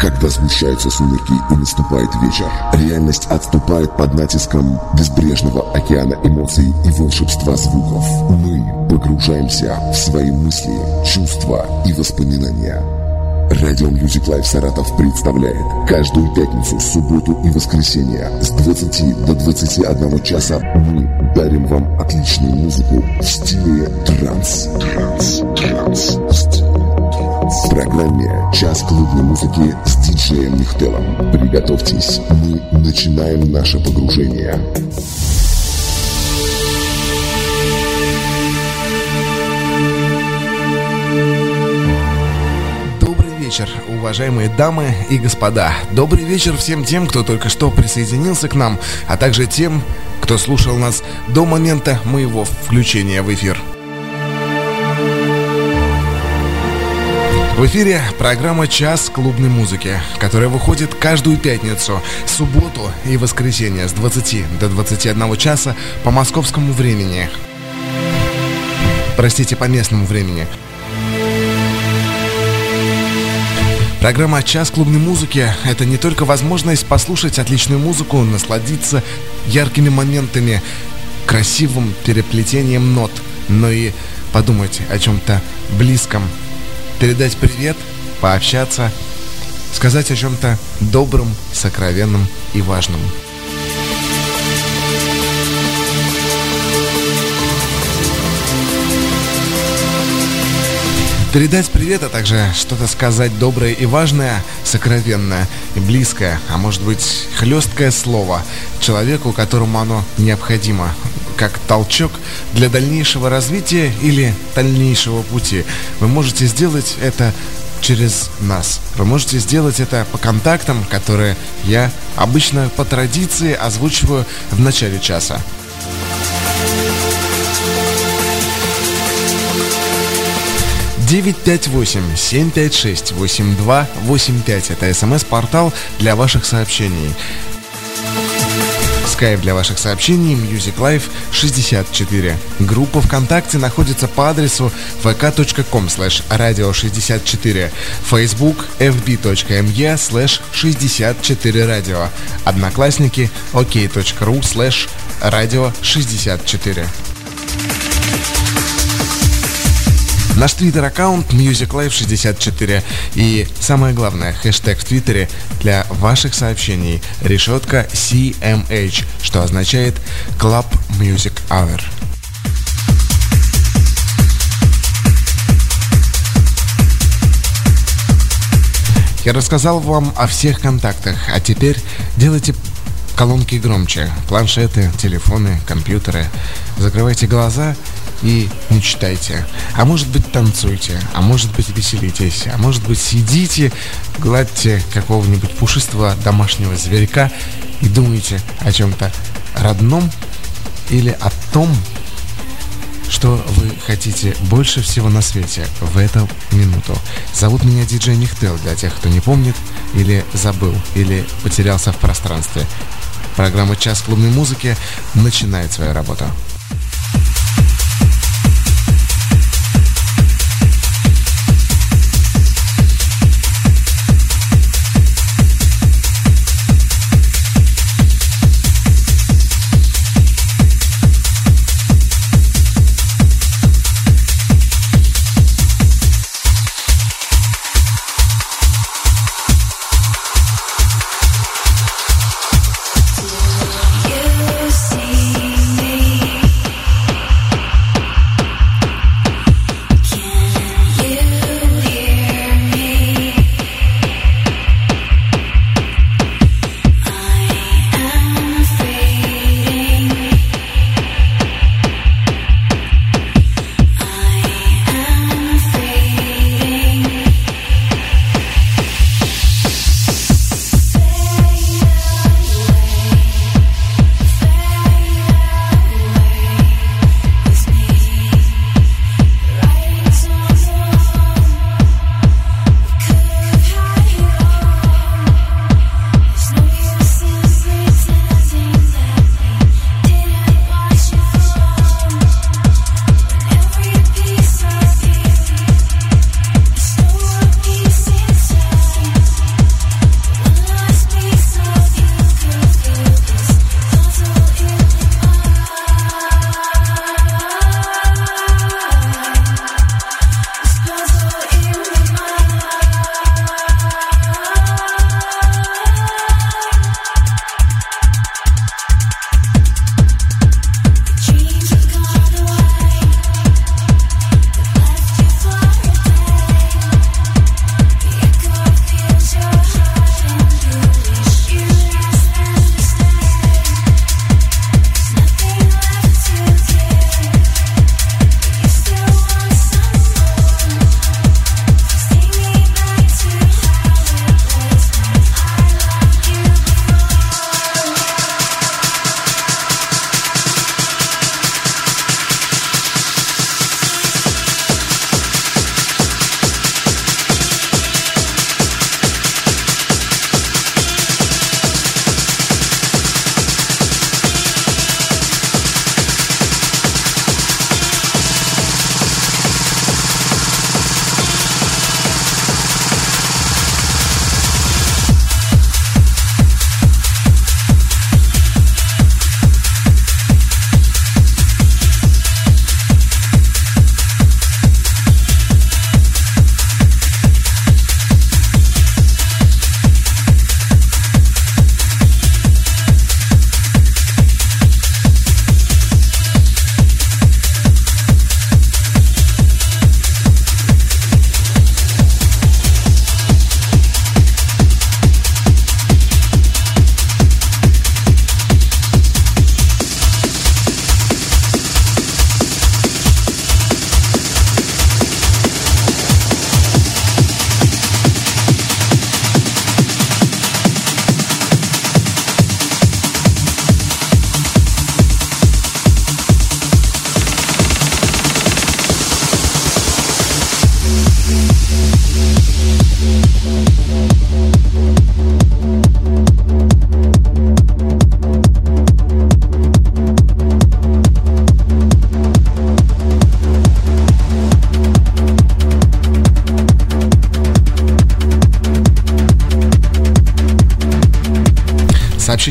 Когда сгущаются сумерки и наступает вечер, реальность отступает под натиском безбрежного океана эмоций и волшебства звуков. Мы погружаемся в свои мысли, чувства и воспоминания. Радио Music Life Саратов представляет каждую пятницу, субботу и воскресенье с 20 до 21 часа мы дарим вам отличную музыку в стиле транс. Транс, транс, программе «Час клубной музыки» с диджеем Нихтелом. Приготовьтесь, мы начинаем наше погружение. Вечер, уважаемые дамы и господа. Добрый вечер всем тем, кто только что присоединился к нам, а также тем, кто слушал нас до момента моего включения в эфир. В эфире программа «Час клубной музыки», которая выходит каждую пятницу, субботу и воскресенье с 20 до 21 часа по московскому времени. Простите, по местному времени. Программа «Час клубной музыки» — это не только возможность послушать отличную музыку, насладиться яркими моментами, красивым переплетением нот, но и подумать о чем-то близком — передать привет, пообщаться, сказать о чем-то добром, сокровенном и важном. Передать привет, а также что-то сказать доброе и важное, сокровенное и близкое, а может быть хлесткое слово человеку, которому оно необходимо, как толчок для дальнейшего развития или дальнейшего пути. Вы можете сделать это через нас. Вы можете сделать это по контактам, которые я обычно по традиции озвучиваю в начале часа. 958-756-8285. Это смс-портал для ваших сообщений. Skype для ваших сообщений Music Life 64. Группа ВКонтакте находится по адресу vk.com slash radio 64 Facebook fb.me slash 64 radio Одноклассники ok.ru slash radio 64 Наш твиттер-аккаунт MusicLife64 и самое главное, хэштег в твиттере для ваших сообщений решетка CMH, что означает Club Music Hour. Я рассказал вам о всех контактах, а теперь делайте колонки громче, планшеты, телефоны, компьютеры. Закрывайте глаза и мечтайте. А может быть танцуйте, а может быть веселитесь, а может быть сидите, гладьте какого-нибудь пушистого домашнего зверька и думаете о чем-то родном или о том, что вы хотите больше всего на свете в эту минуту. Зовут меня диджей Нихтел, для тех, кто не помнит или забыл, или потерялся в пространстве. Программа «Час клубной музыки» начинает свою работу.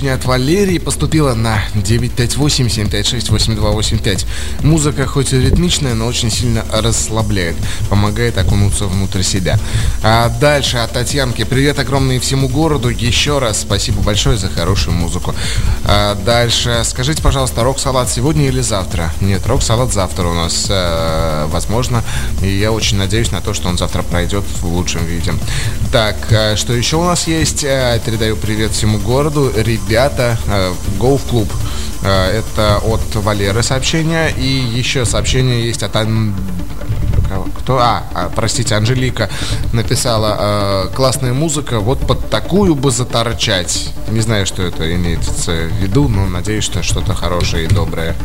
Сообщение от Валерии поступило на 958-756-8285. Музыка хоть и ритмичная, но очень сильно расслабляет, помогает окунуться внутрь себя. А дальше от Татьянки. Привет огромный всему городу. Еще раз спасибо большое за хорошую музыку. А дальше. Скажите, пожалуйста, рок-салат сегодня или завтра? Нет, рок-салат завтра у нас, э, возможно. И я очень надеюсь на то, что он завтра пройдет в лучшем виде. Так, э, что еще у нас есть? Э, передаю привет всему городу. Ребята, go в клуб. Это от Валеры сообщение. И еще сообщение есть от Ан... Кто? А, а, простите, Анжелика написала э, классная музыка, вот под такую бы заторчать. Не знаю, что это имеется в виду, но надеюсь, что что-то хорошее и доброе.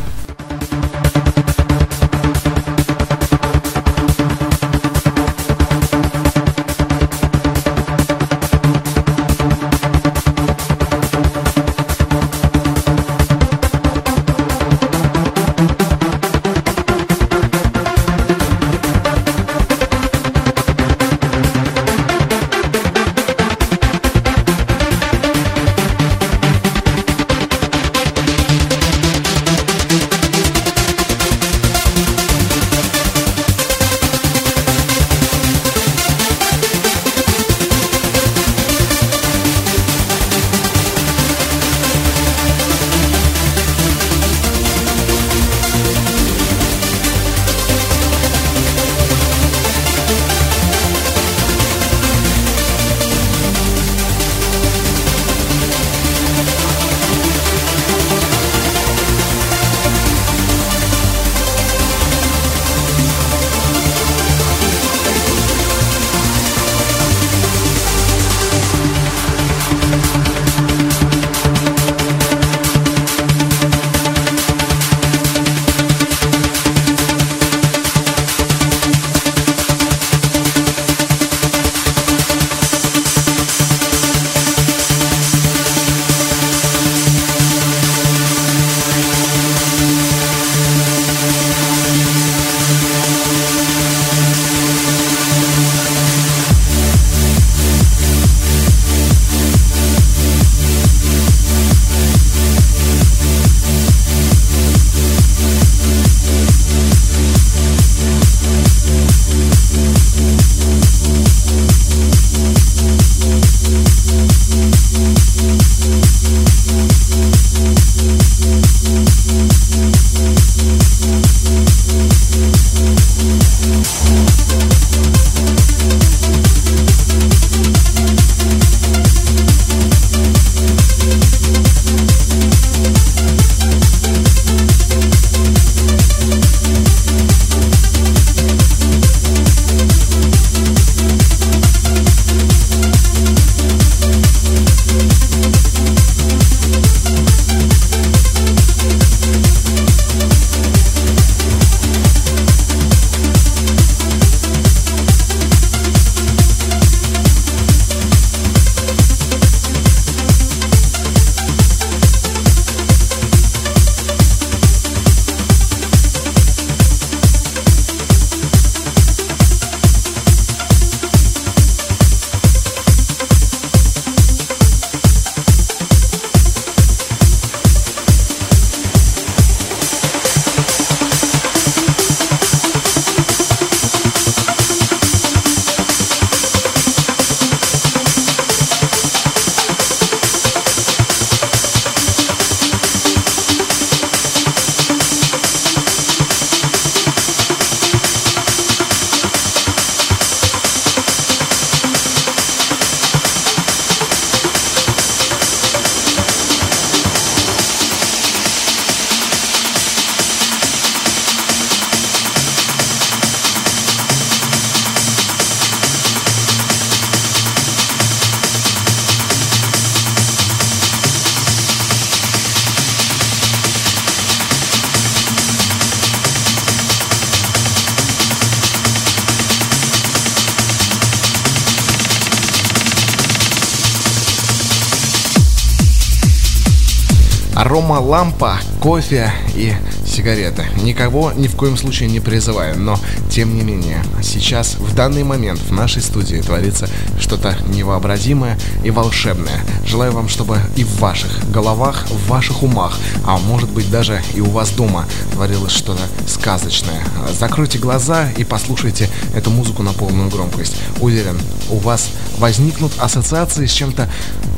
Арома лампа, кофе и сигареты. Никого ни в коем случае не призываю, но Тем не менее, сейчас, в данный момент, в нашей студии творится что-то невообразимое и волшебное. Желаю вам, чтобы и в ваших головах, в ваших умах, а может быть даже и у вас дома творилось что-то сказочное. Закройте глаза и послушайте эту музыку на полную громкость. Уверен, у вас возникнут ассоциации с чем-то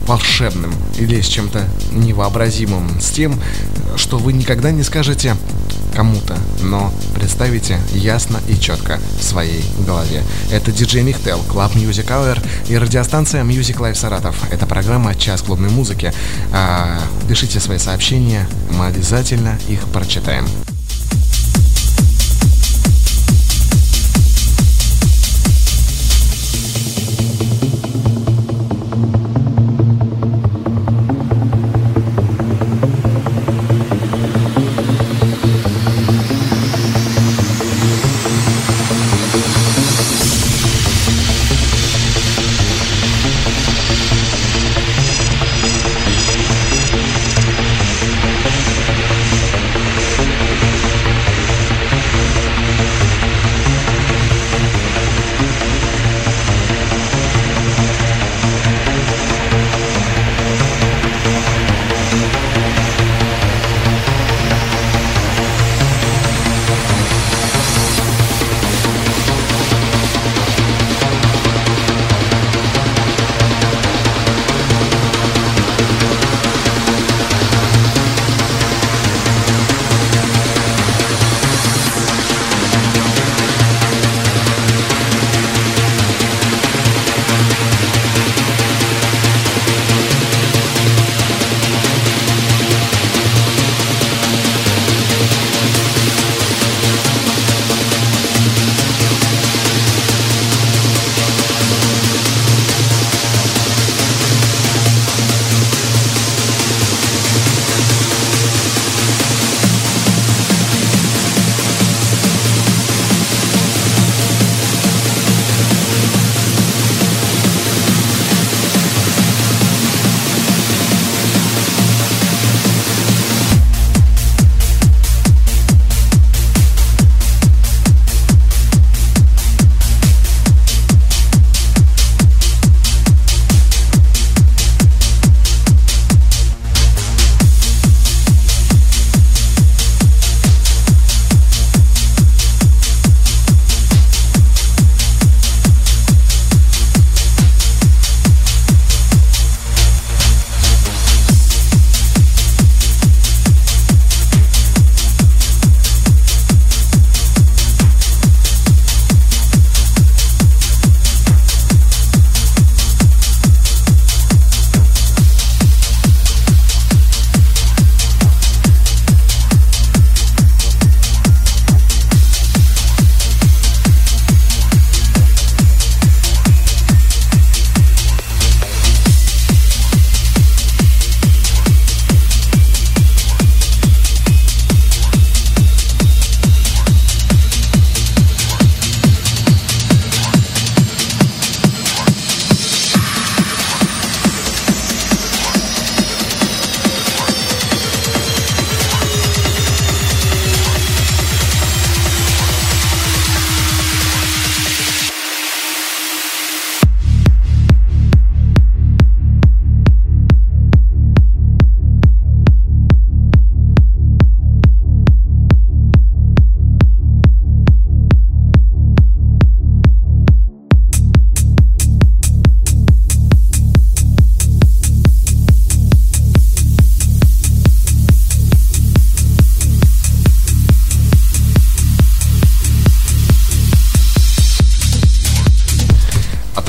волшебным или с чем-то невообразимым, с тем, что вы никогда не скажете кому-то, но представите ясно и четко в своей голове. Это диджей Михтел, Club Music Hour и радиостанция Music Life Саратов. Это программа «Час клубной музыки». А, пишите свои сообщения, мы обязательно их прочитаем.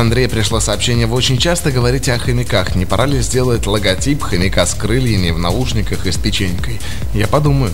Андрея пришло сообщение. Вы очень часто говорите о хомяках. Не пора ли сделать логотип хомяка с крыльями в наушниках и с печенькой? Я подумаю.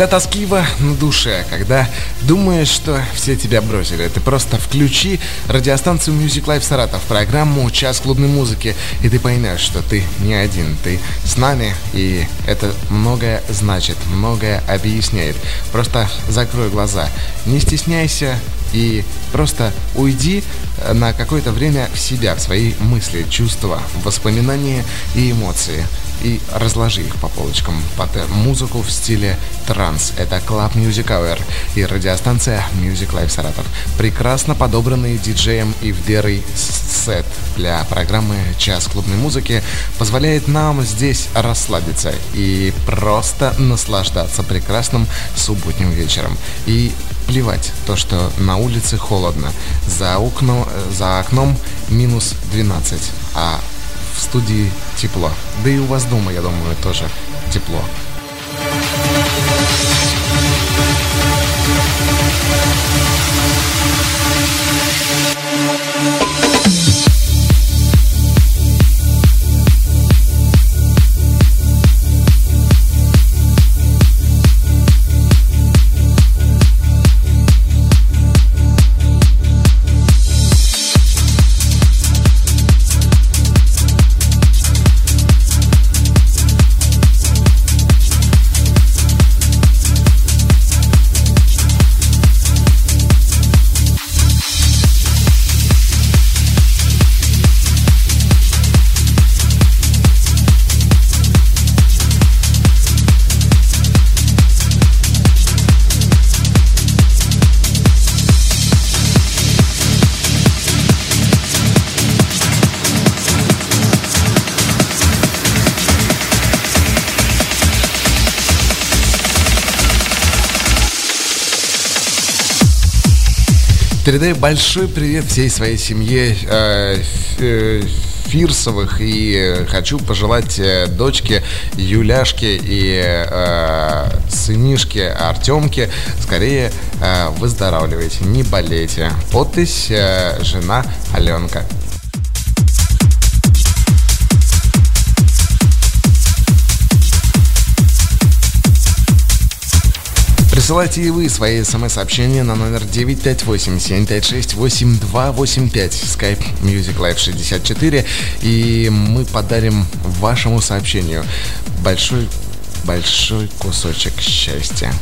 Когда тоскливо на душе, когда думаешь, что все тебя бросили, ты просто включи радиостанцию Music Life Саратов, программу «Час клубной музыки», и ты поймешь, что ты не один, ты с нами, и это многое значит, многое объясняет. Просто закрой глаза, не стесняйся и просто уйди э, на какое-то время в себя, в свои мысли, чувства, воспоминания и эмоции и разложи их по полочкам под музыку в стиле транс. Это Club Music Hour и радиостанция Music Live Саратов. Прекрасно подобранный диджеем и Ивдерой сет для программы «Час клубной музыки» позволяет нам здесь расслабиться и просто наслаждаться прекрасным субботним вечером. И плевать то, что на улице холодно. За, окно, за окном минус 12, а в студии тепло. Да и у вас дома, я думаю, тоже тепло. Передаю большой привет всей своей семье э, э, Фирсовых и э, хочу пожелать э, дочке Юляшке и э, сынишке Артемке скорее э, выздоравливайте, не болейте. Подпись э, жена Аленка. Присылайте и вы свои смс-сообщения на номер 958-756-8285 Skype Music Live 64 и мы подарим вашему сообщению большой большой кусочек счастья.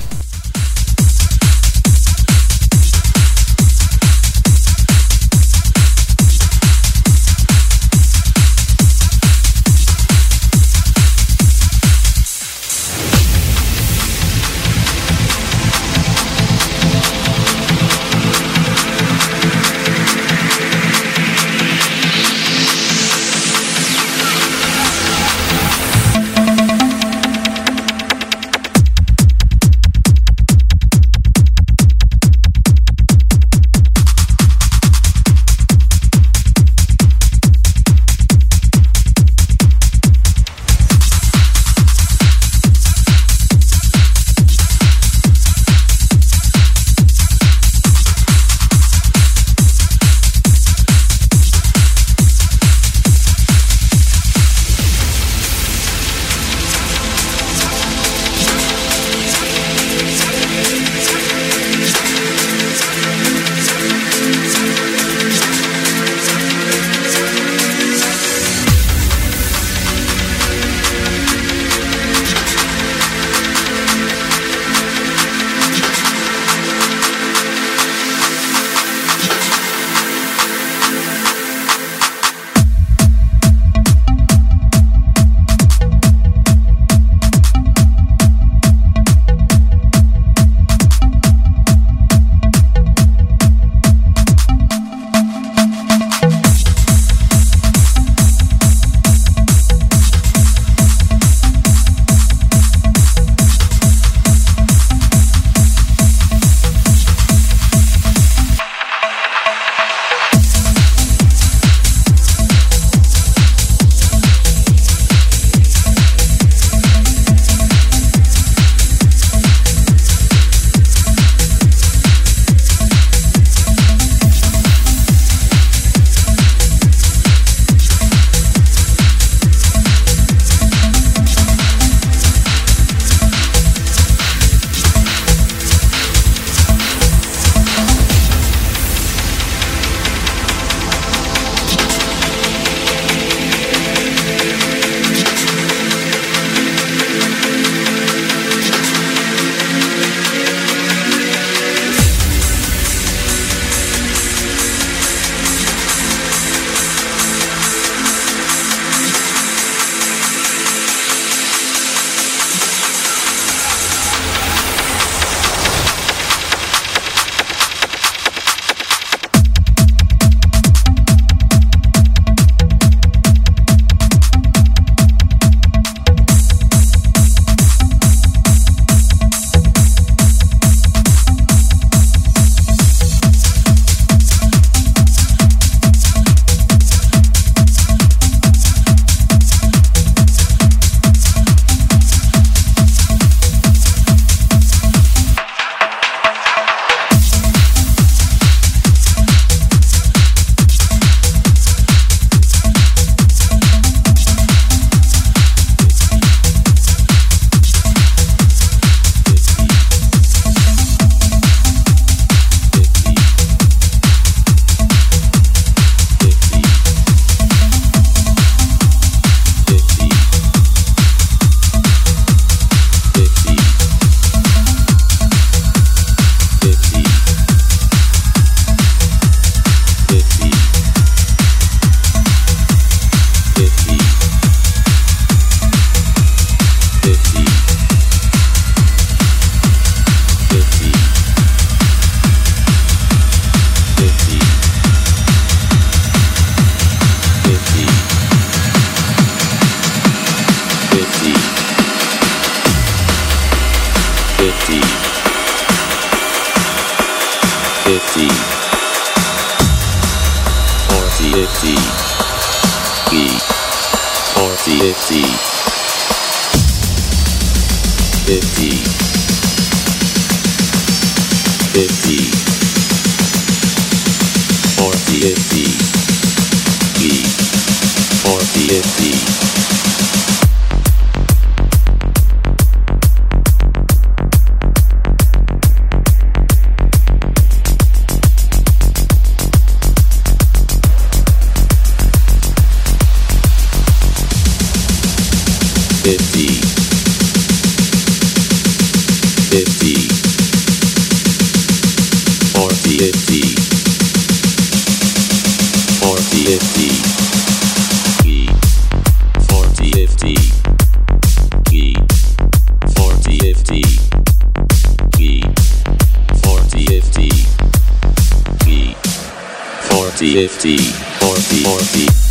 50 40 40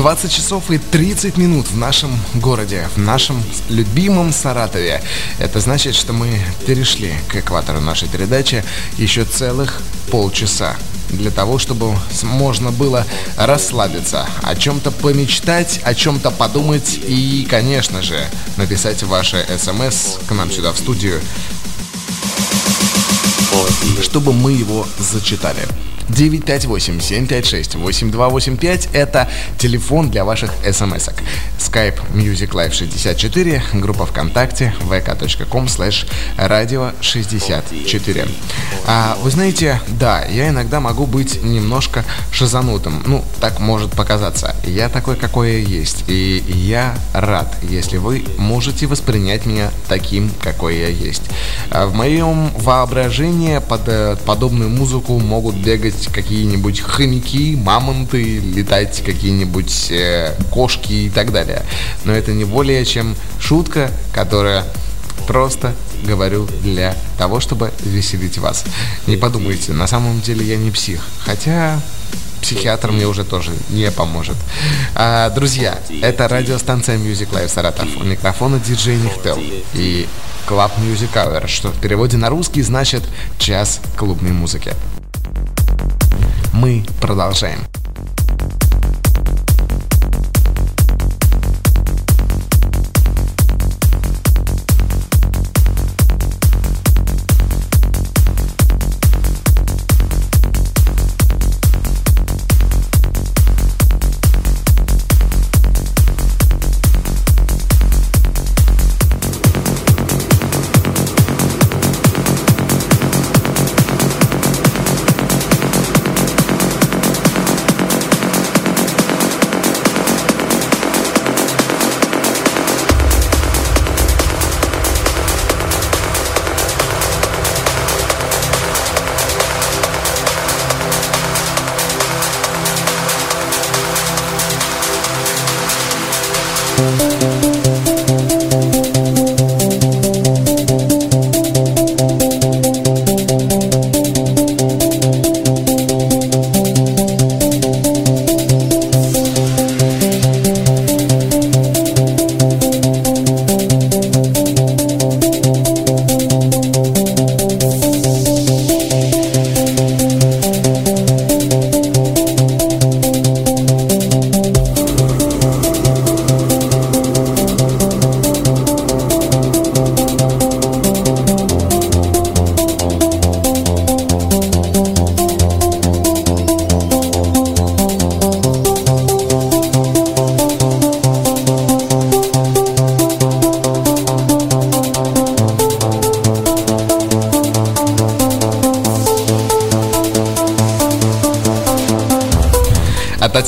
20 часов и 30 минут в нашем городе, в нашем любимом Саратове. Это значит, что мы перешли к экватору нашей передачи еще целых полчаса для того, чтобы можно было расслабиться, о чем-то помечтать, о чем-то подумать и, конечно же, написать ваши смс к нам сюда в студию, чтобы мы его зачитали. 958-756-8285 – это телефон для ваших смс-ок. Skype Music Live 64, группа ВКонтакте, vk.com slash radio 64. А, вы знаете, да, я иногда могу быть немножко шизанутым. Ну, так может показаться. Я такой, какой я есть. И я рад, если вы можете воспринять меня таким, какой я есть. А в моем воображении под э, подобную музыку могут бегать какие-нибудь хомяки, мамонты, летать какие-нибудь э, кошки и так далее. Но это не более чем шутка, которая просто говорю для того, чтобы веселить вас. Не подумайте, на самом деле я не псих. Хотя психиатр мне уже тоже не поможет. А, друзья, это радиостанция Music Live Саратов. У микрофона диджей Нихтел и Club Music Hour, что в переводе на русский значит «час клубной музыки». Мы продолжаем.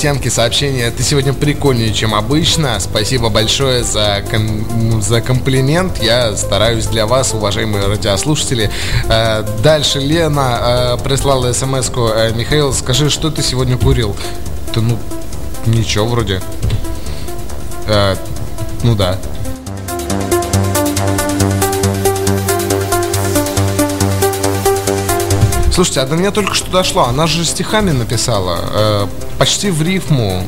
Татьянке сообщение, ты сегодня прикольнее, чем обычно. Спасибо большое за, ком- за комплимент. Я стараюсь для вас, уважаемые радиослушатели. Э, Дальше Лена э, прислала смс-ку. Э, Михаил, скажи, что ты сегодня курил? Да ну, ничего вроде. Ну да. Слушайте, а до меня только что дошло. Она же стихами написала. Э, почти в рифму.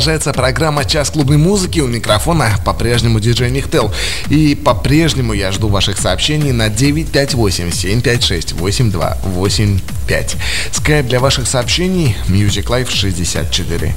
Продолжается программа «Час клубной музыки». У микрофона по-прежнему диджей Нихтел. И по-прежнему я жду ваших сообщений на 958-756-8285. Скайп для ваших сообщений Music Life 64.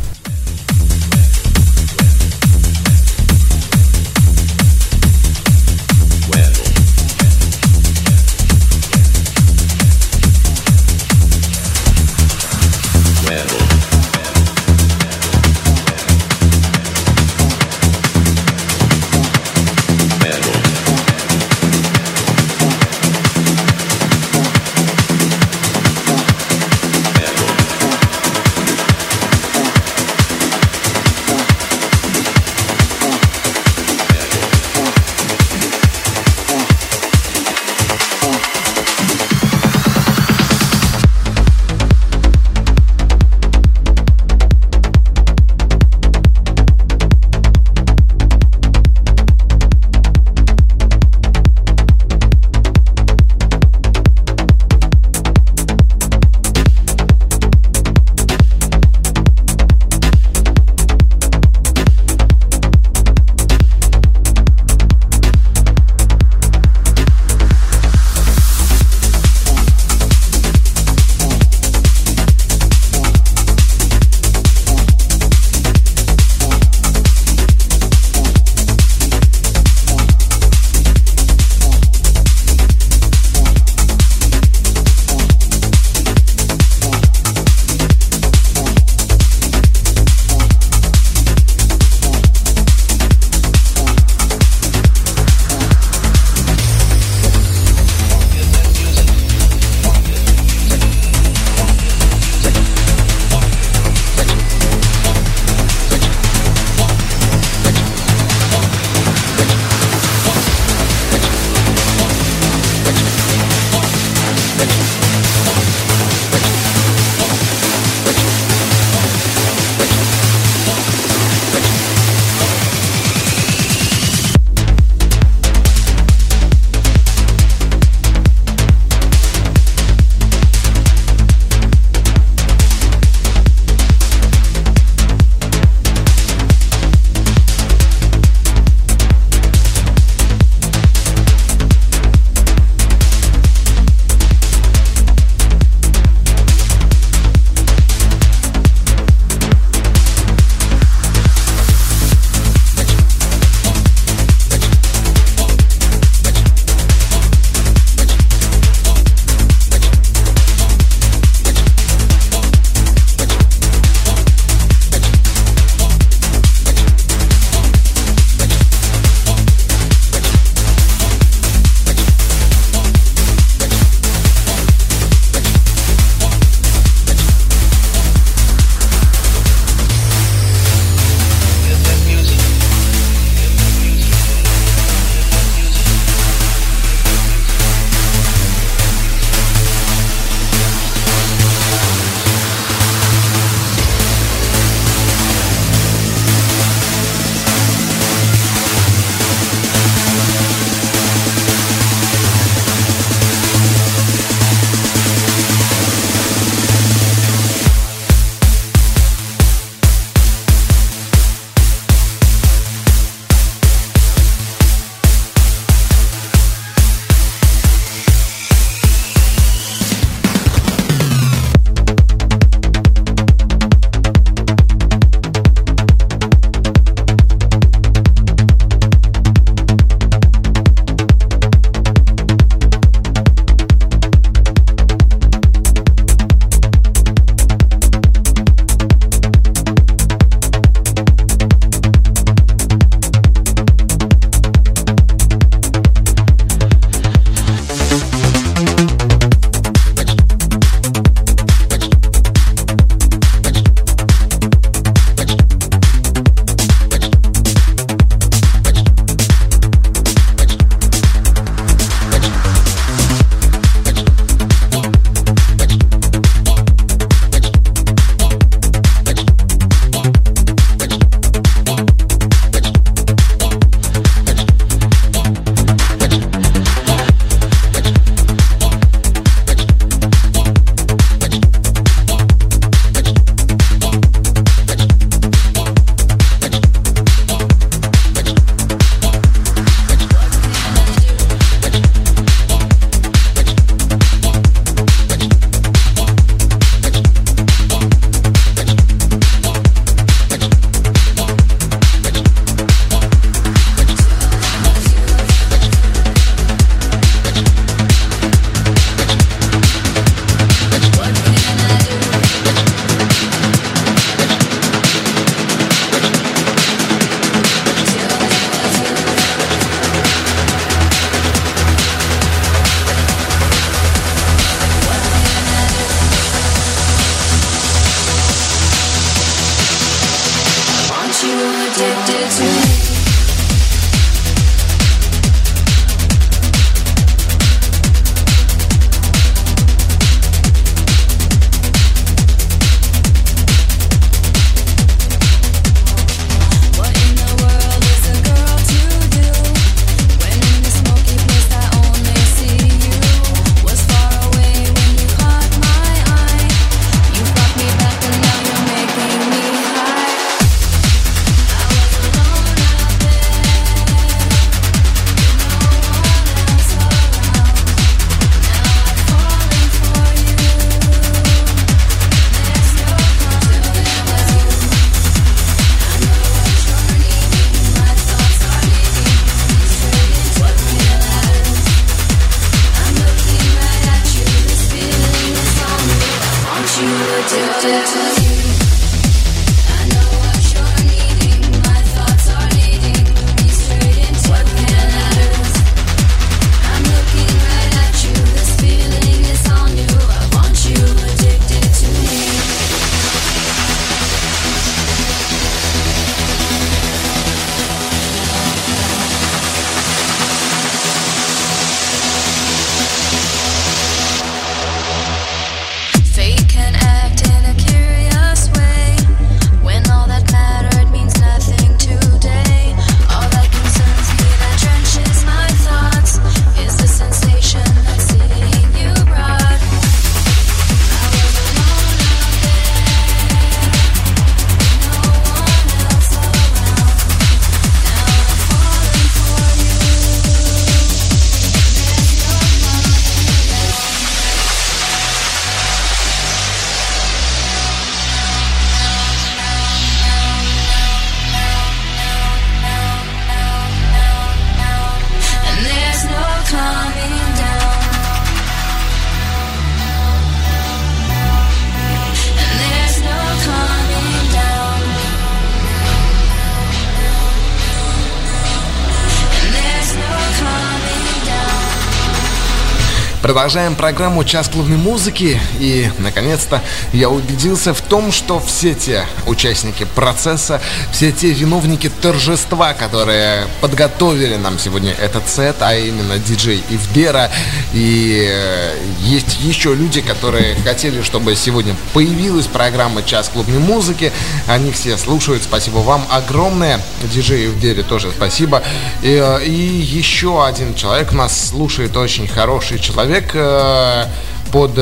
Продолжаем программу «Час клубной музыки». И, наконец-то, я убедился в том, что все те участники процесса, все те виновники торжества, которые подготовили нам сегодня этот сет, а именно диджей Ивдера, и э, есть еще люди, которые хотели, чтобы сегодня появилась программа «Час клубной музыки». Они все слушают. Спасибо вам огромное. Диджей Ивдере тоже спасибо. И, э, и еще один человек нас слушает, очень хороший человек э, под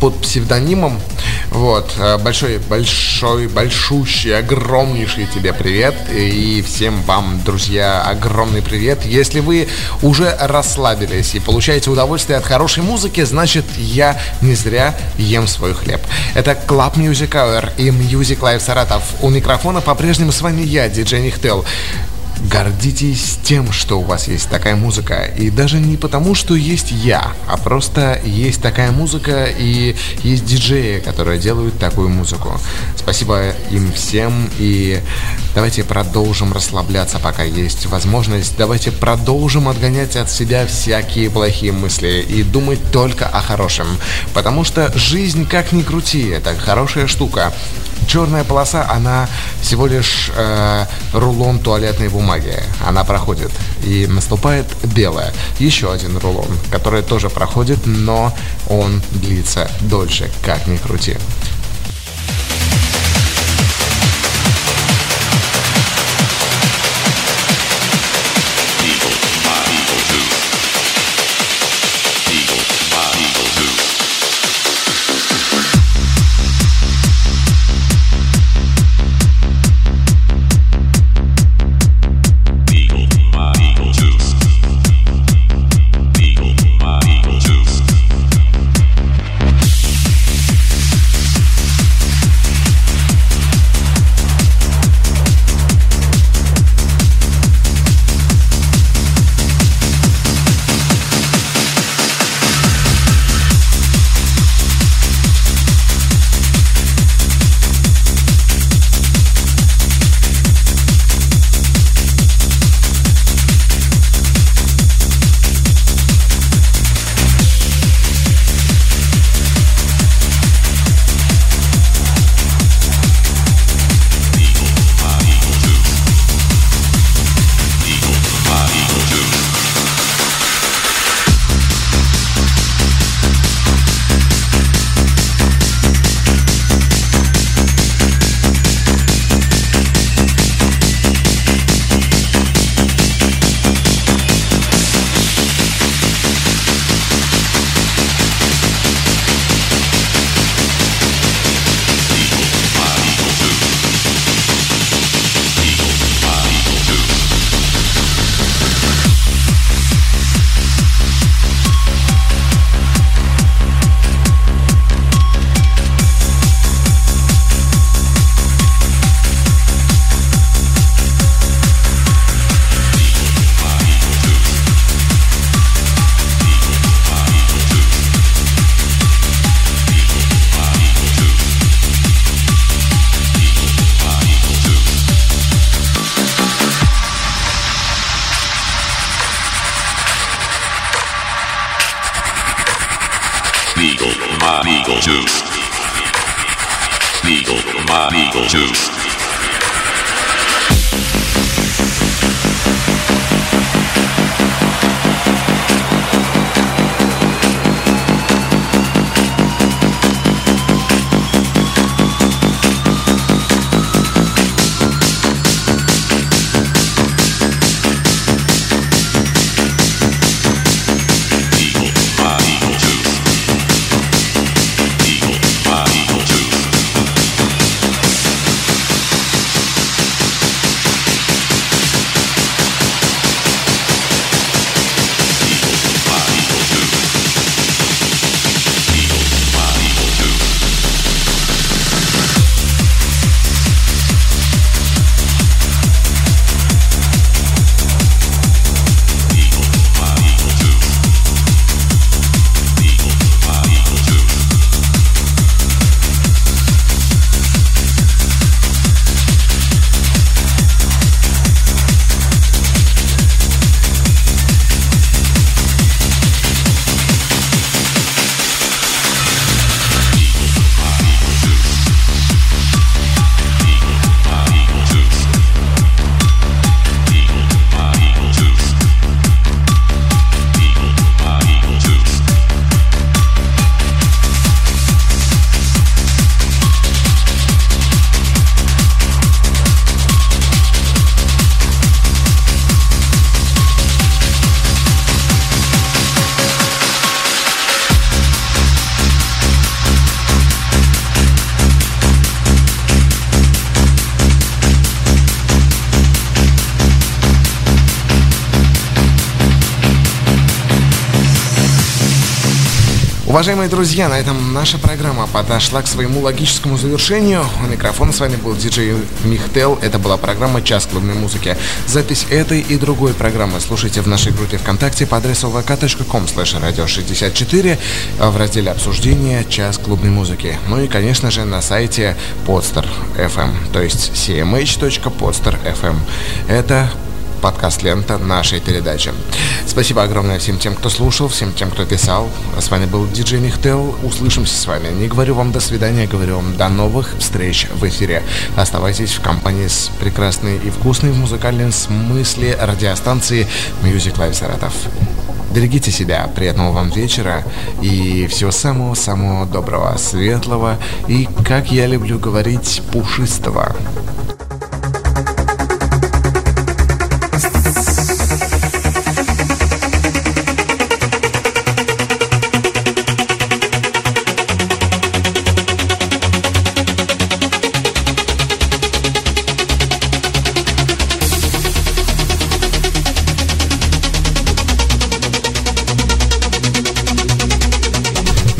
под псевдонимом. Вот. Большой, большой, большущий, огромнейший тебе привет. И всем вам, друзья, огромный привет. Если вы уже расслабились и получаете удовольствие от хорошей музыки, значит, я не зря ем свой хлеб. Это Club Music Hour и Music Live Саратов. У микрофона по-прежнему с вами я, диджей Нихтел. Гордитесь тем, что у вас есть такая музыка. И даже не потому, что есть я, а просто есть такая музыка и есть диджеи, которые делают такую музыку. Спасибо им всем и давайте продолжим расслабляться, пока есть возможность. Давайте продолжим отгонять от себя всякие плохие мысли и думать только о хорошем. Потому что жизнь, как ни крути, это хорошая штука черная полоса, она всего лишь э, рулон туалетной бумаги. Она проходит. И наступает белая. Еще один рулон, который тоже проходит, но он длится дольше, как ни крути. Beagle, my Beagle Juice. Beagle, my Beagle Juice. Уважаемые друзья, на этом наша программа подошла к своему логическому завершению. У микрофона с вами был диджей Михтел. Это была программа «Час клубной музыки». Запись этой и другой программы слушайте в нашей группе ВКонтакте по адресу vk.com radio 64 в разделе обсуждения «Час клубной музыки». Ну и, конечно же, на сайте Podster FM, то есть cmh.podster.fm. Это подкаст-лента нашей передачи. Спасибо огромное всем тем, кто слушал, всем тем, кто писал. С вами был диджей Михтел. Услышимся с вами. Не говорю вам до свидания, говорю вам до новых встреч в эфире. Оставайтесь в компании с прекрасной и вкусной в музыкальном смысле радиостанции Music Live Саратов. Берегите себя, приятного вам вечера и всего самого-самого доброго, светлого и, как я люблю говорить, пушистого.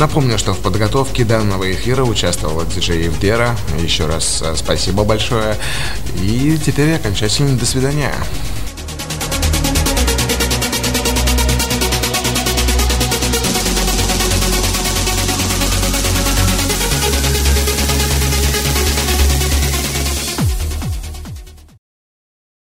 Напомню, что в подготовке данного эфира участвовала диджей Евдера. Еще раз э, спасибо большое. И теперь окончательно до свидания.